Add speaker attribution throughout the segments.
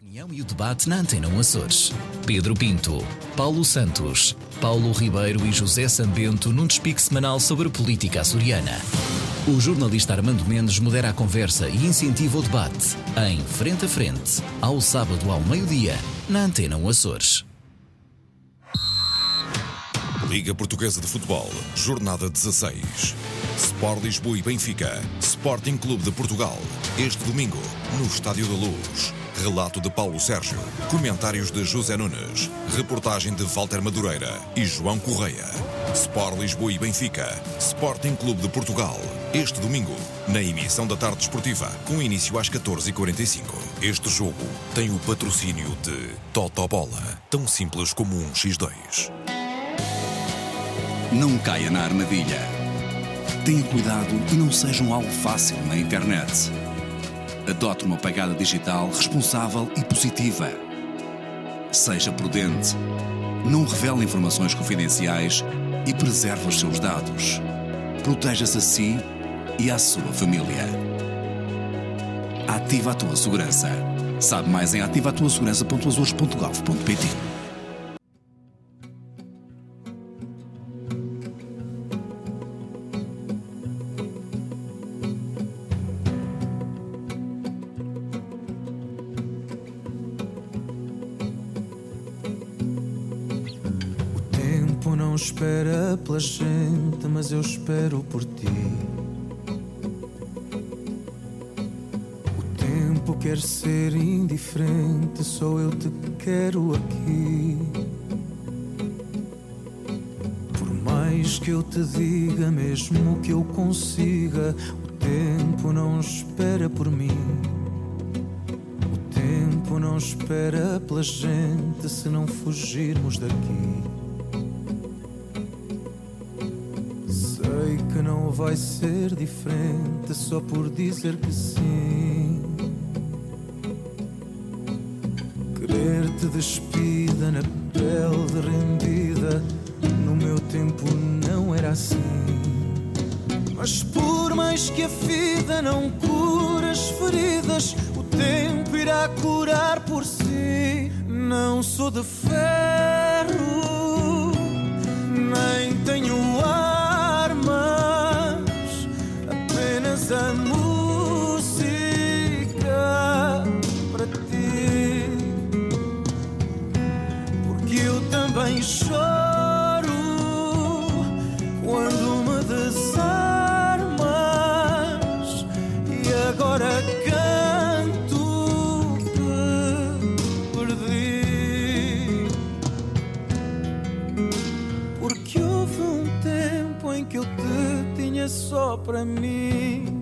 Speaker 1: opinião e o debate na Antena 1 Açores. Pedro Pinto, Paulo Santos, Paulo Ribeiro e José Sambento num despique semanal sobre política açoriana. O jornalista Armando Mendes modera a conversa e incentiva o debate em Frente a Frente, ao sábado ao meio-dia, na Antena 1 Açores.
Speaker 2: Liga Portuguesa de Futebol, Jornada 16. Sport Lisboa e Benfica, Sporting Clube de Portugal. Este domingo, no Estádio da Luz. Relato de Paulo Sérgio. Comentários de José Nunes. Reportagem de Walter Madureira e João Correia. Sport Lisboa e Benfica, Sporting Clube de Portugal. Este domingo, na emissão da tarde esportiva, com início às 14h45. Este jogo tem o patrocínio de Totobola, tão simples como um X2.
Speaker 3: Não caia na armadilha. Tenha cuidado e não seja um alvo fácil na internet. Adote uma pegada digital responsável e positiva. Seja prudente. Não revele informações confidenciais e preserve os seus dados. Proteja-se a si e à sua família. Ativa a tua segurança. Sabe mais em ativatuasegurança.azores.gov.pt
Speaker 4: espero por ti. O tempo quer ser indiferente, só eu te quero aqui. Por mais que eu te diga, mesmo que eu consiga, o tempo não espera por mim. O tempo não espera pela gente se não fugirmos daqui. Vai ser diferente só por dizer que sim. Querer-te despida na pele rendida, no meu tempo não era assim. Mas por mais que a vida não cura as feridas, o tempo irá curar por si. Não sou de ferro, nem só para mim.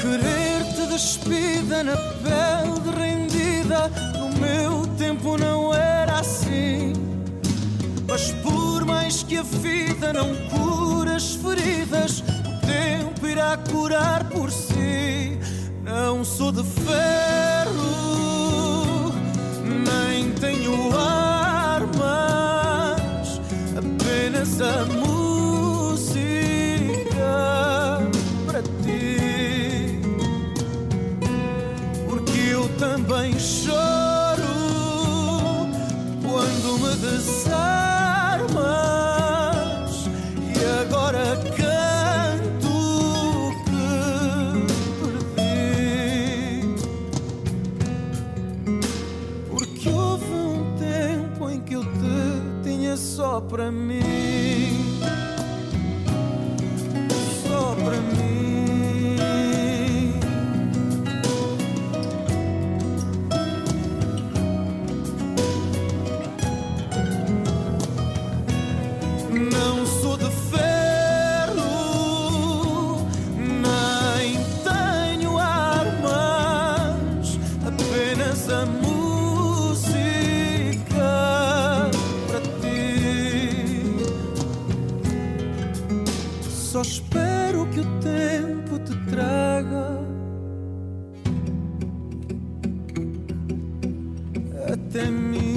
Speaker 4: Querer-te despida na pele rendida No meu tempo não era assim Mas por mais que a vida não cura as feridas tempo irá curar por si. Não sou de ferro Nem tenho armas Apenas a música para ti. Porque eu também choro quando me desarmas para mim. Até mim.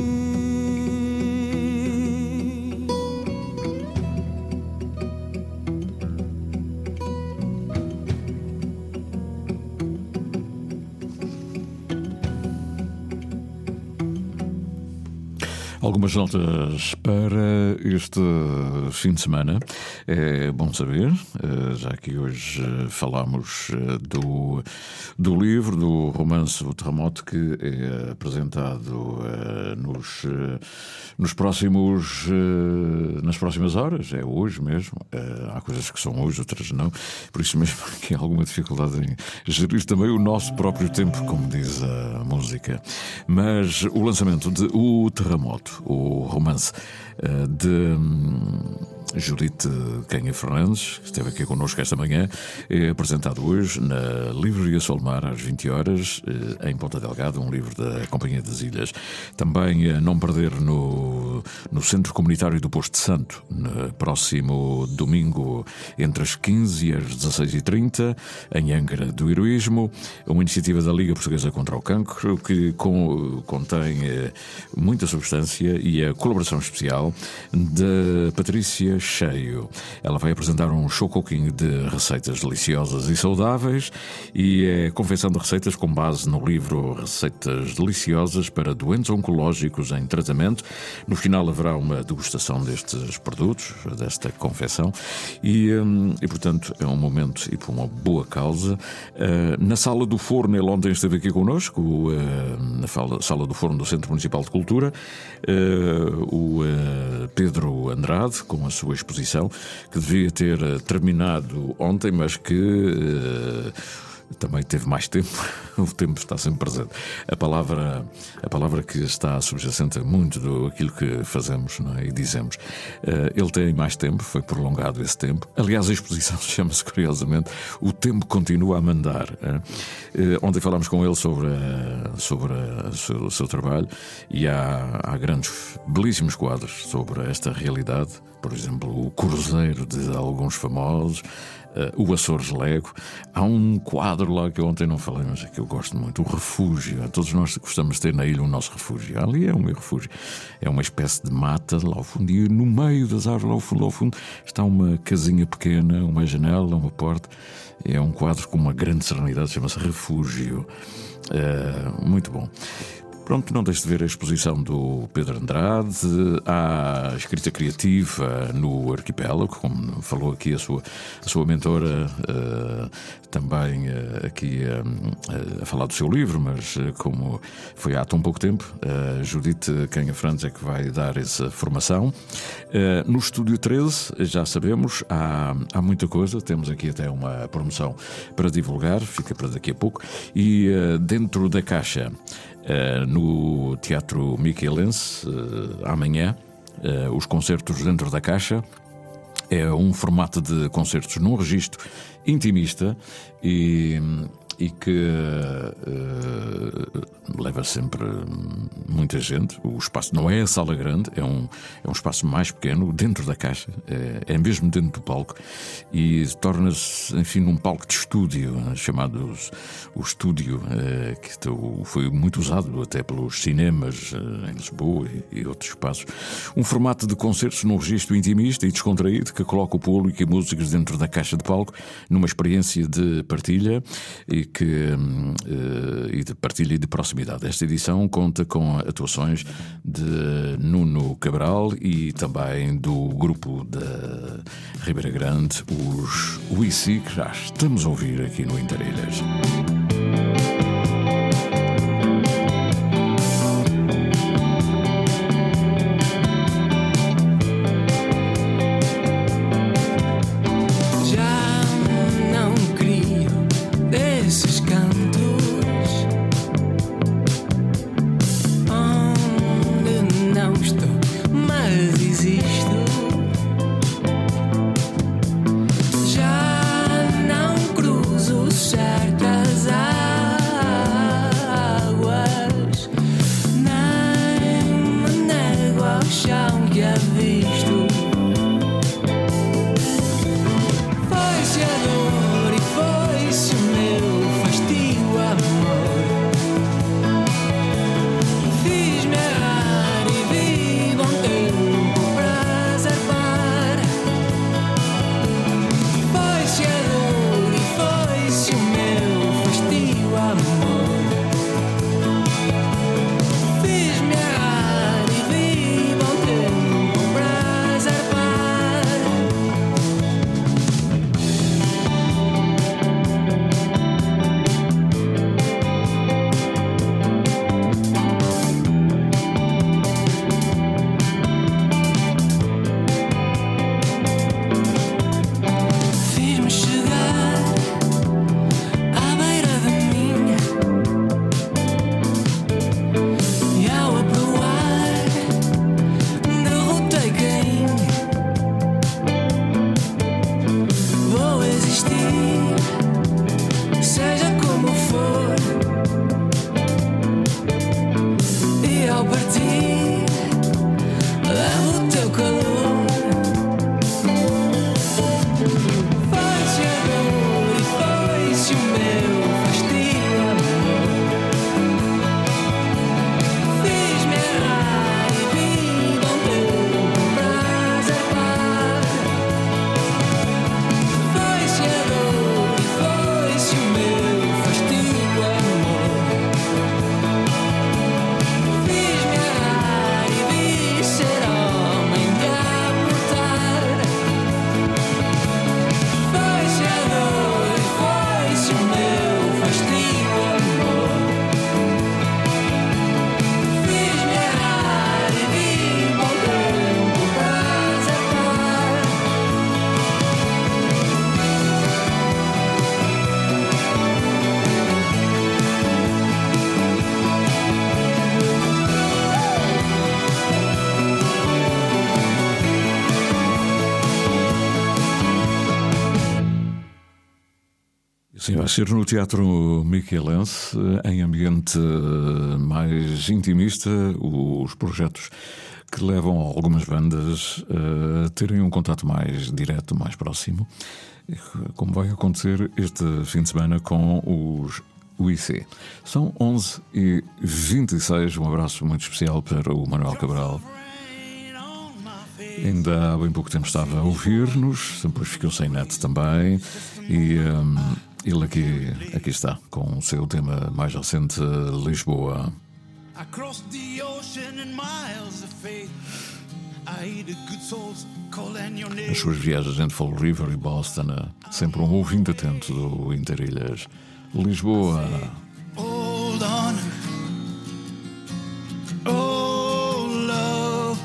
Speaker 5: Algumas notas para este fim de semana. É bom saber, eh, já que hoje falamos eh, do, do livro, do romance O Terremoto, que é apresentado eh, nos, nos próximos, nas próximas horas. É hoje mesmo. Há coisas que são hoje, outras não. Por isso mesmo que há alguma dificuldade em gerir também o nosso próprio tempo, como diz a música. Mas o lançamento de O Terremoto o romance eh, de hum, Judite Canha Fernandes, que esteve aqui connosco esta manhã, é apresentado hoje na Livraria Solmar às 20 horas, eh, em Ponta Delgada, um livro da Companhia das Ilhas. Também a não perder no, no Centro Comunitário do Posto Santo, no próximo domingo, entre as 15 e as 16h30, em Angra do Heroísmo, uma iniciativa da Liga Portuguesa contra o Cancro, que com, contém eh, muita substância e a colaboração especial da Patrícia cheio. Ela vai apresentar um show cooking de receitas deliciosas e saudáveis e é confecção de receitas com base no livro Receitas Deliciosas para Doentes Oncológicos em Tratamento. No final haverá uma degustação destes produtos, desta confecção, e, hum, e portanto é um momento e por uma boa causa. Uh, na sala do forno, ele ontem esteve aqui connosco, uh, na sala do forno do Centro Municipal de Cultura, uh, o Pedro Andrade, com a sua exposição, que devia ter terminado ontem, mas que também teve mais tempo. o tempo está sempre presente. A palavra, a palavra que está subjacente a muito do aquilo que fazemos é? e dizemos. Uh, ele tem mais tempo, foi prolongado esse tempo. Aliás, a exposição chama-se curiosamente O Tempo Continua a Mandar. Uh, ontem falámos com ele sobre, sobre o seu, o seu trabalho e há, há grandes, belíssimos quadros sobre esta realidade por exemplo, o Cruzeiro de alguns famosos, uh, o Açores Lego. Há um quadro lá que ontem não falei, mas é que eu gosto muito, o Refúgio. Todos nós gostamos de ter na ilha o nosso refúgio. Ali é o meu refúgio. É uma espécie de mata lá ao fundo, e no meio das árvores, lá ao fundo, lá ao fundo, está uma casinha pequena, uma janela, uma porta. É um quadro com uma grande serenidade, chama-se Refúgio. Uh, muito bom. Pronto, não deixe de ver a exposição do Pedro Andrade, há escrita criativa no arquipélago, como falou aqui a sua, a sua mentora, uh, também uh, aqui uh, a falar do seu livro, mas como foi há tão pouco tempo, Judite Canha Franz é que vai dar essa formação. no Estúdio 13, já sabemos, há, há muita coisa, temos aqui até uma promoção para divulgar, fica para daqui a pouco, e dentro da caixa. Eh, no Teatro Michelense, uh, amanhã, uh, os concertos dentro da caixa. É um formato de concertos num registro intimista e e que uh, leva sempre muita gente. O espaço não é a sala grande, é um, é um espaço mais pequeno, dentro da caixa, é, é mesmo dentro do palco e torna-se, enfim, num palco de estúdio, chamado o estúdio, uh, que foi muito usado até pelos cinemas uh, em Lisboa e, e, outros espaços. Um formato de concertos num registro intimista e descontraído que coloca o público e músicos dentro da caixa de palco numa experiência de partilha e que, uh, e de partilha e de proximidade. Esta edição conta com atuações de Nuno Cabral e também do grupo da Ribeira Grande, os Wisi, que já estamos a ouvir aqui no Interilhas.
Speaker 6: Ser no Teatro Michelense, em ambiente mais intimista, os projetos que levam algumas bandas a terem um contato mais direto, mais próximo, como vai acontecer este fim de semana com os UIC. São 11 e 26 um abraço muito especial para o Manuel Cabral. Ainda há bem pouco tempo estava a ouvir-nos, depois ficou sem net também, e um, ele aqui, aqui está, com o seu tema mais recente, Lisboa. Nas suas viagens entre Fall River e Boston, sempre um ouvinte atento do Interilhas. Lisboa. Hold on. Oh, love.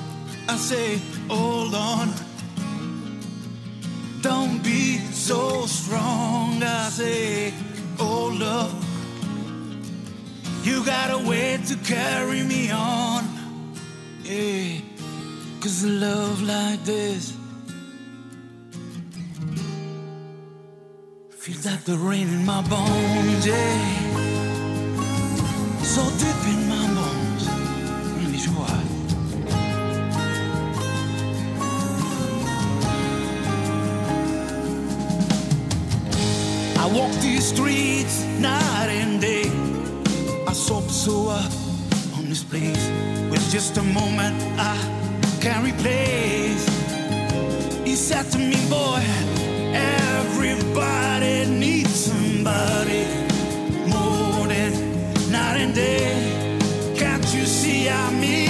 Speaker 6: I say, hold on. Don't be so strong. I say, oh, love. You got a way to carry me on. Yeah. Cause love like this feels like the rain in my bones, yeah. So deep in my bones. Walk these streets night and day. I saw Pessoa uh, on this place with just a moment I can replace. He said to me, boy, everybody needs somebody more than night and day. Can't you see I'm here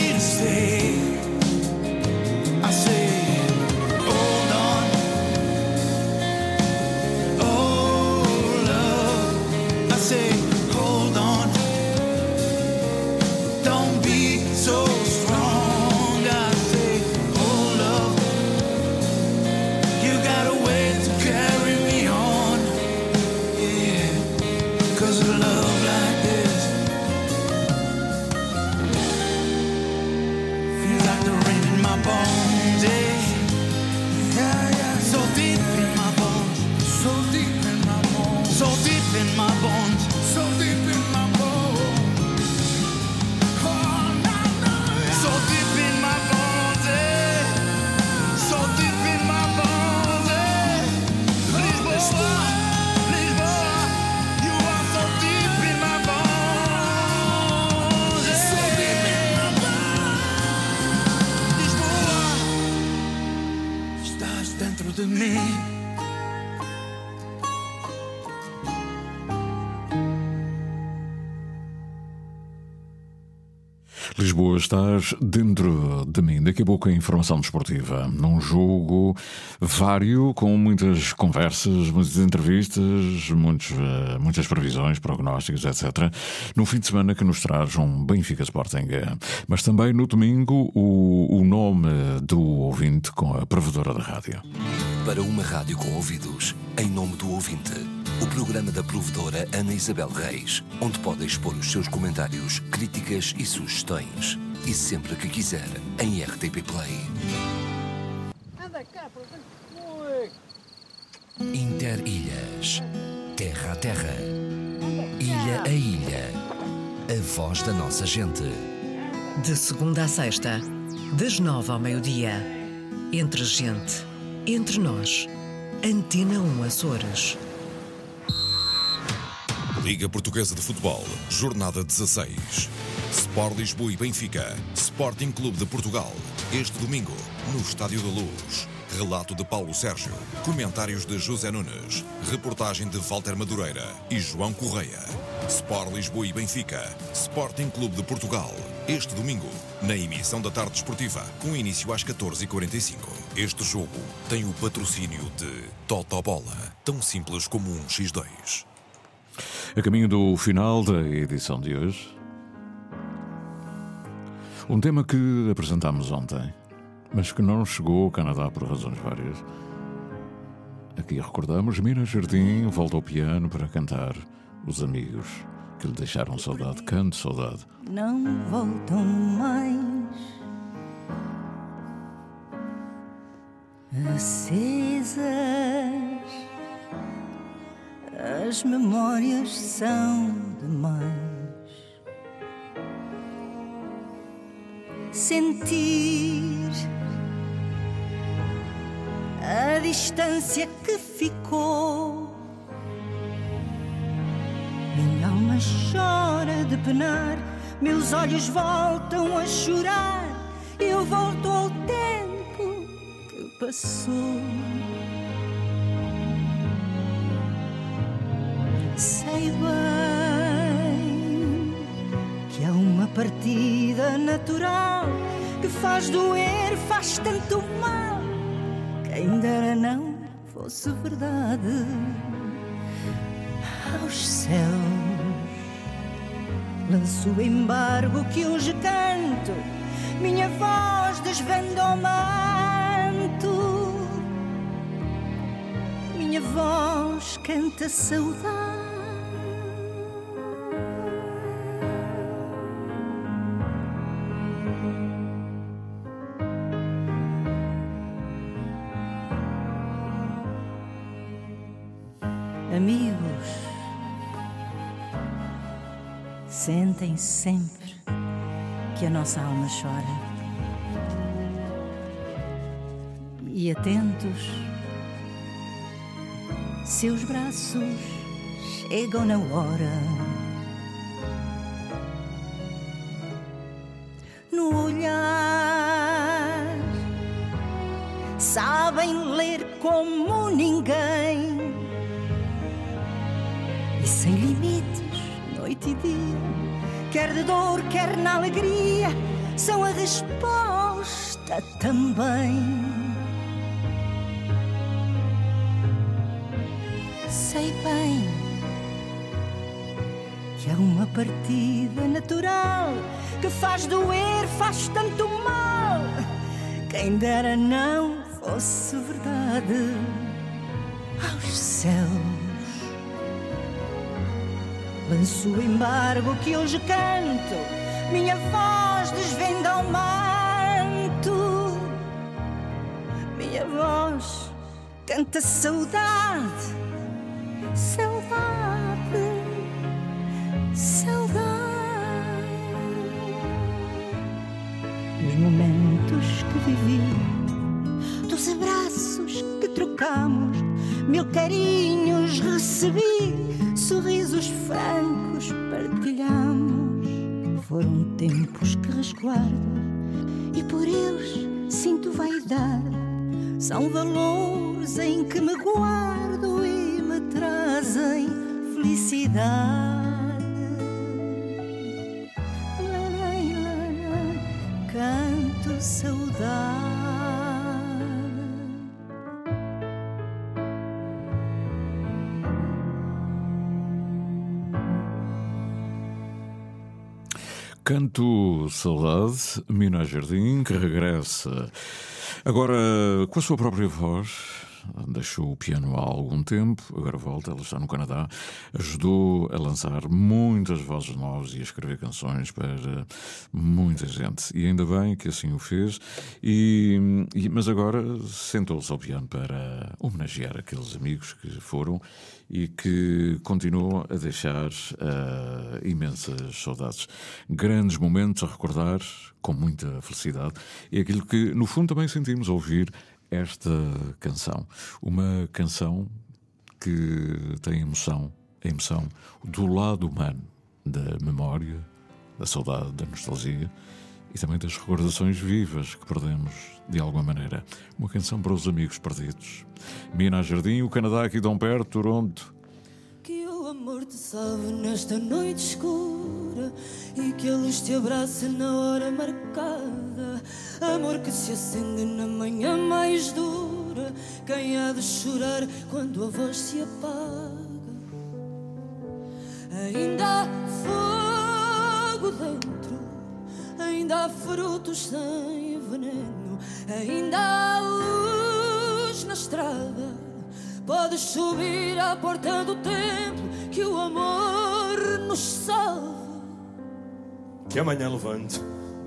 Speaker 6: Lisboa, estás dentro de mim. Daqui a pouco a informação desportiva. Num jogo vário, com muitas conversas, muitas entrevistas, muitos, eh, muitas previsões, prognósticos, etc. No fim de semana que nos traz um Benfica Sporting. Mas também no domingo o, o nome do ouvinte com a provedora da rádio.
Speaker 7: Para uma rádio com ouvidos, em nome do ouvinte. O programa da provedora Ana Isabel Reis, onde pode expor os seus comentários, críticas e sugestões. E sempre que quiser, em RTP Play.
Speaker 8: Anda cá.
Speaker 7: Interilhas. Terra a terra. Ilha a ilha. A voz da nossa gente.
Speaker 9: De segunda a sexta, das nove ao meio-dia. Entre gente, entre nós. Antena 1 Açores.
Speaker 2: Liga Portuguesa de Futebol, Jornada 16. Sport Lisboa e Benfica, Sporting Clube de Portugal. Este domingo, no Estádio da Luz. Relato de Paulo Sérgio. Comentários de José Nunes. Reportagem de Walter Madureira e João Correia. Sport Lisboa e Benfica, Sporting Clube de Portugal. Este domingo, na emissão da tarde esportiva, com início às 14h45. Este jogo tem o patrocínio de Totobola, tão simples como um X2.
Speaker 6: A caminho do final da edição de hoje, um tema que apresentámos ontem, mas que não chegou ao Canadá por razões várias. Aqui recordamos Mina Jardim volta ao piano para cantar Os Amigos que lhe deixaram saudade. Canto saudade.
Speaker 10: não voltam mais. Acesas as as memórias são demais. Sentir a distância que ficou. Minha alma chora de penar, meus olhos voltam a chorar. Eu volto ao tempo que passou. Sei bem que há uma partida natural que faz doer, faz tanto mal. Quem dera não fosse verdade aos céus. Lanço o embargo que hoje canto, minha voz desvenda o manto. Minha voz canta saudade. Amigos, sentem sempre que a nossa alma chora. E atentos, seus braços chegam na hora. Quer de dor, quer na alegria, são a resposta também. Sei bem que há uma partida natural que faz doer, faz tanto mal. Quem dera não fosse verdade aos céus. Lanço o embargo que hoje canto, minha voz desvenda o manto. Minha voz canta saudade, saudade, saudade. Os momentos que vivi, dos abraços que trocamos, mil carinhos recebi sorrisos francos partilhamos. Foram tempos que resguardo e por eles sinto vaidade. São valores em que me guardo e me trazem felicidade. Canto saudade.
Speaker 5: Canto Saudade, Mina Jardim, que regressa agora com a sua própria voz. Deixou o piano há algum tempo, agora volta, ela está no Canadá. Ajudou a lançar muitas vozes novas e a escrever canções para muita gente. E ainda bem que assim o fez. E, e mas agora sentou-se ao piano para homenagear aqueles amigos que foram e que continuam a deixar uh, imensas saudades. Grandes momentos a recordar com muita felicidade. E aquilo que, no fundo, também sentimos ouvir esta canção. Uma canção que tem emoção, a emoção do lado humano da memória, da saudade, da nostalgia e também das recordações vivas que perdemos de alguma maneira. Uma canção para os amigos perdidos. Minas Jardim, o Canadá aqui tão perto, Toronto.
Speaker 11: Amor te salve nesta noite escura e que a luz te abrace na hora marcada. Amor que se acende na manhã mais dura. Quem há de chorar quando a voz se apaga? Ainda há fogo dentro, ainda há frutos sem veneno, ainda há luz na estrada. Podes subir à porta do templo que o amor nos salve.
Speaker 12: Que amanhã levante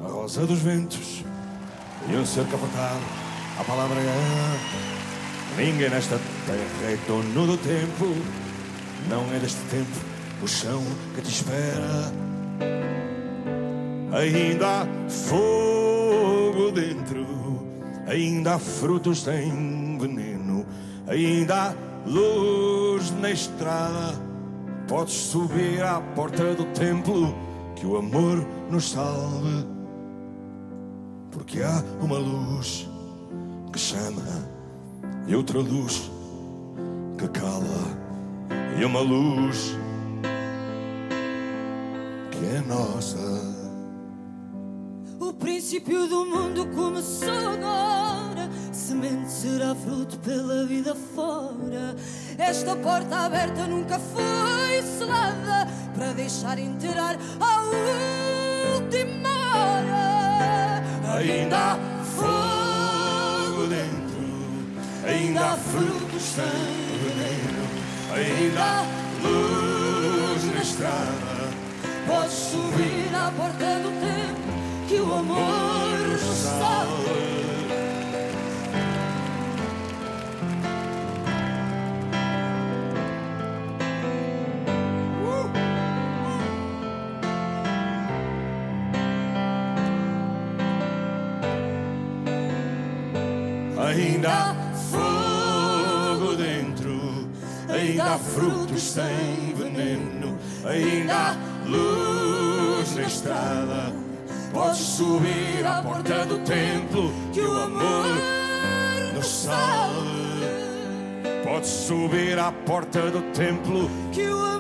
Speaker 12: a rosa dos ventos e um ser capotado. A palavra é. Ninguém nesta terra é dono do tempo, Não é deste tempo o chão que te espera. Ainda há fogo dentro, ainda há frutos sem veneno, ainda há luz na estrada. Podes subir à porta do templo, que o amor nos salve. Porque há uma luz que chama e outra luz que cala, e uma luz que é nossa.
Speaker 11: O princípio do mundo começou agora. Semente será fruto pela vida fora. Esta porta aberta nunca foi para deixar entrar a última hora.
Speaker 12: Ainda há fogo dentro, ainda há frutos veneno, ainda há luz na estrada.
Speaker 11: Podes subir à porta do tempo que o amor nos.
Speaker 12: Ainda há fogo dentro, ainda há frutos sem veneno, ainda há luz na estrada. Podes subir à porta do templo que o amor nos salve. Podes subir à porta do templo
Speaker 11: que o amor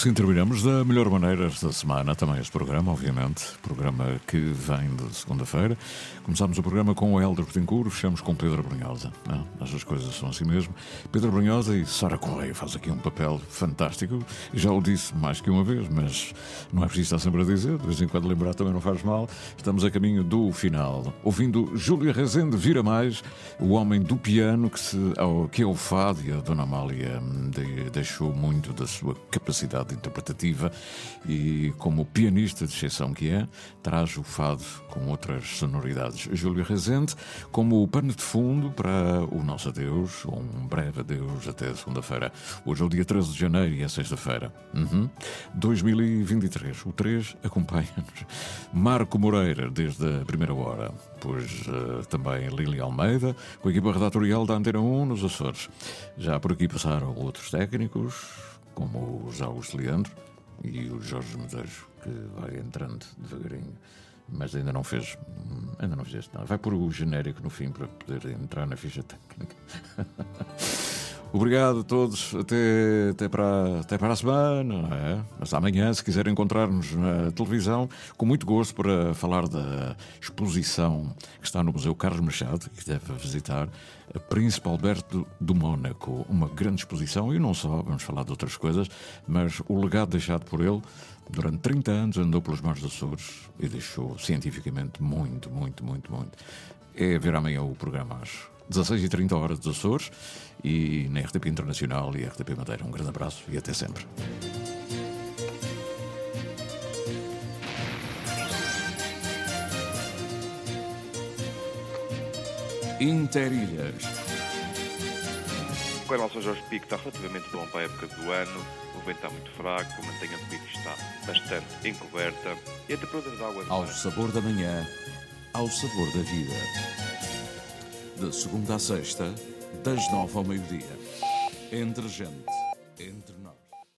Speaker 5: assim terminamos da melhor maneira esta semana, também este programa, obviamente, programa que vem de segunda-feira. Começámos o programa com o Helder Betancourt, fechamos com Pedro Brunhosa. Não? Estas coisas são assim mesmo. Pedro Brunhosa e Sara Correia faz aqui um papel fantástico. Já o disse mais que uma vez, mas não é preciso estar sempre a dizer, de vez em quando lembrar também não faz mal. Estamos a caminho do final. Ouvindo Júlia Rezende Vira Mais, o homem do piano que, se, que é o fado e a Dona Amália de, deixou muito da sua capacidade interpretativa e, como pianista de exceção que é, traz o fado com outras sonoridades. Júlio Rezende, como o pano de fundo para o nosso adeus, um breve adeus até segunda-feira. Hoje é o dia 13 de janeiro e é sexta-feira. Uhum. 2023. O 3 acompanha-nos. Marco Moreira, desde a primeira hora. Pois uh, também Lili Almeida, com a equipa redatorial da Antena 1 nos Açores. Já por aqui passaram outros técnicos, como o Augusto Leandro e o Jorge Medeiros, que vai entrando devagarinho, mas ainda não fez, ainda não fez nada. Vai pôr o genérico no fim para poder entrar na ficha técnica. Obrigado a todos, até, até, para, até para a semana, é? Mas amanhã, se quiserem encontrar-nos na televisão, com muito gosto para falar da exposição que está no Museu Carlos Machado, que deve visitar, a Príncipe Alberto do Mónaco, uma grande exposição, e não só, vamos falar de outras coisas, mas o legado deixado por ele durante 30 anos andou pelos mares dos Açores e deixou cientificamente muito, muito, muito, muito. É ver amanhã o programa às 16h30 horas dos Açores e na RTP Internacional e RTP Madeira. Um grande abraço e até sempre.
Speaker 3: Interilhas.
Speaker 13: O canal São Jorge Pico está relativamente bom para a época do ano, o vento está muito fraco, a mantenha do pico está bastante encoberta e a temperatura de água...
Speaker 3: Ao sabor da manhã, ao sabor da vida. De segunda a sexta, das nove ao meio-dia. Entre gente, entre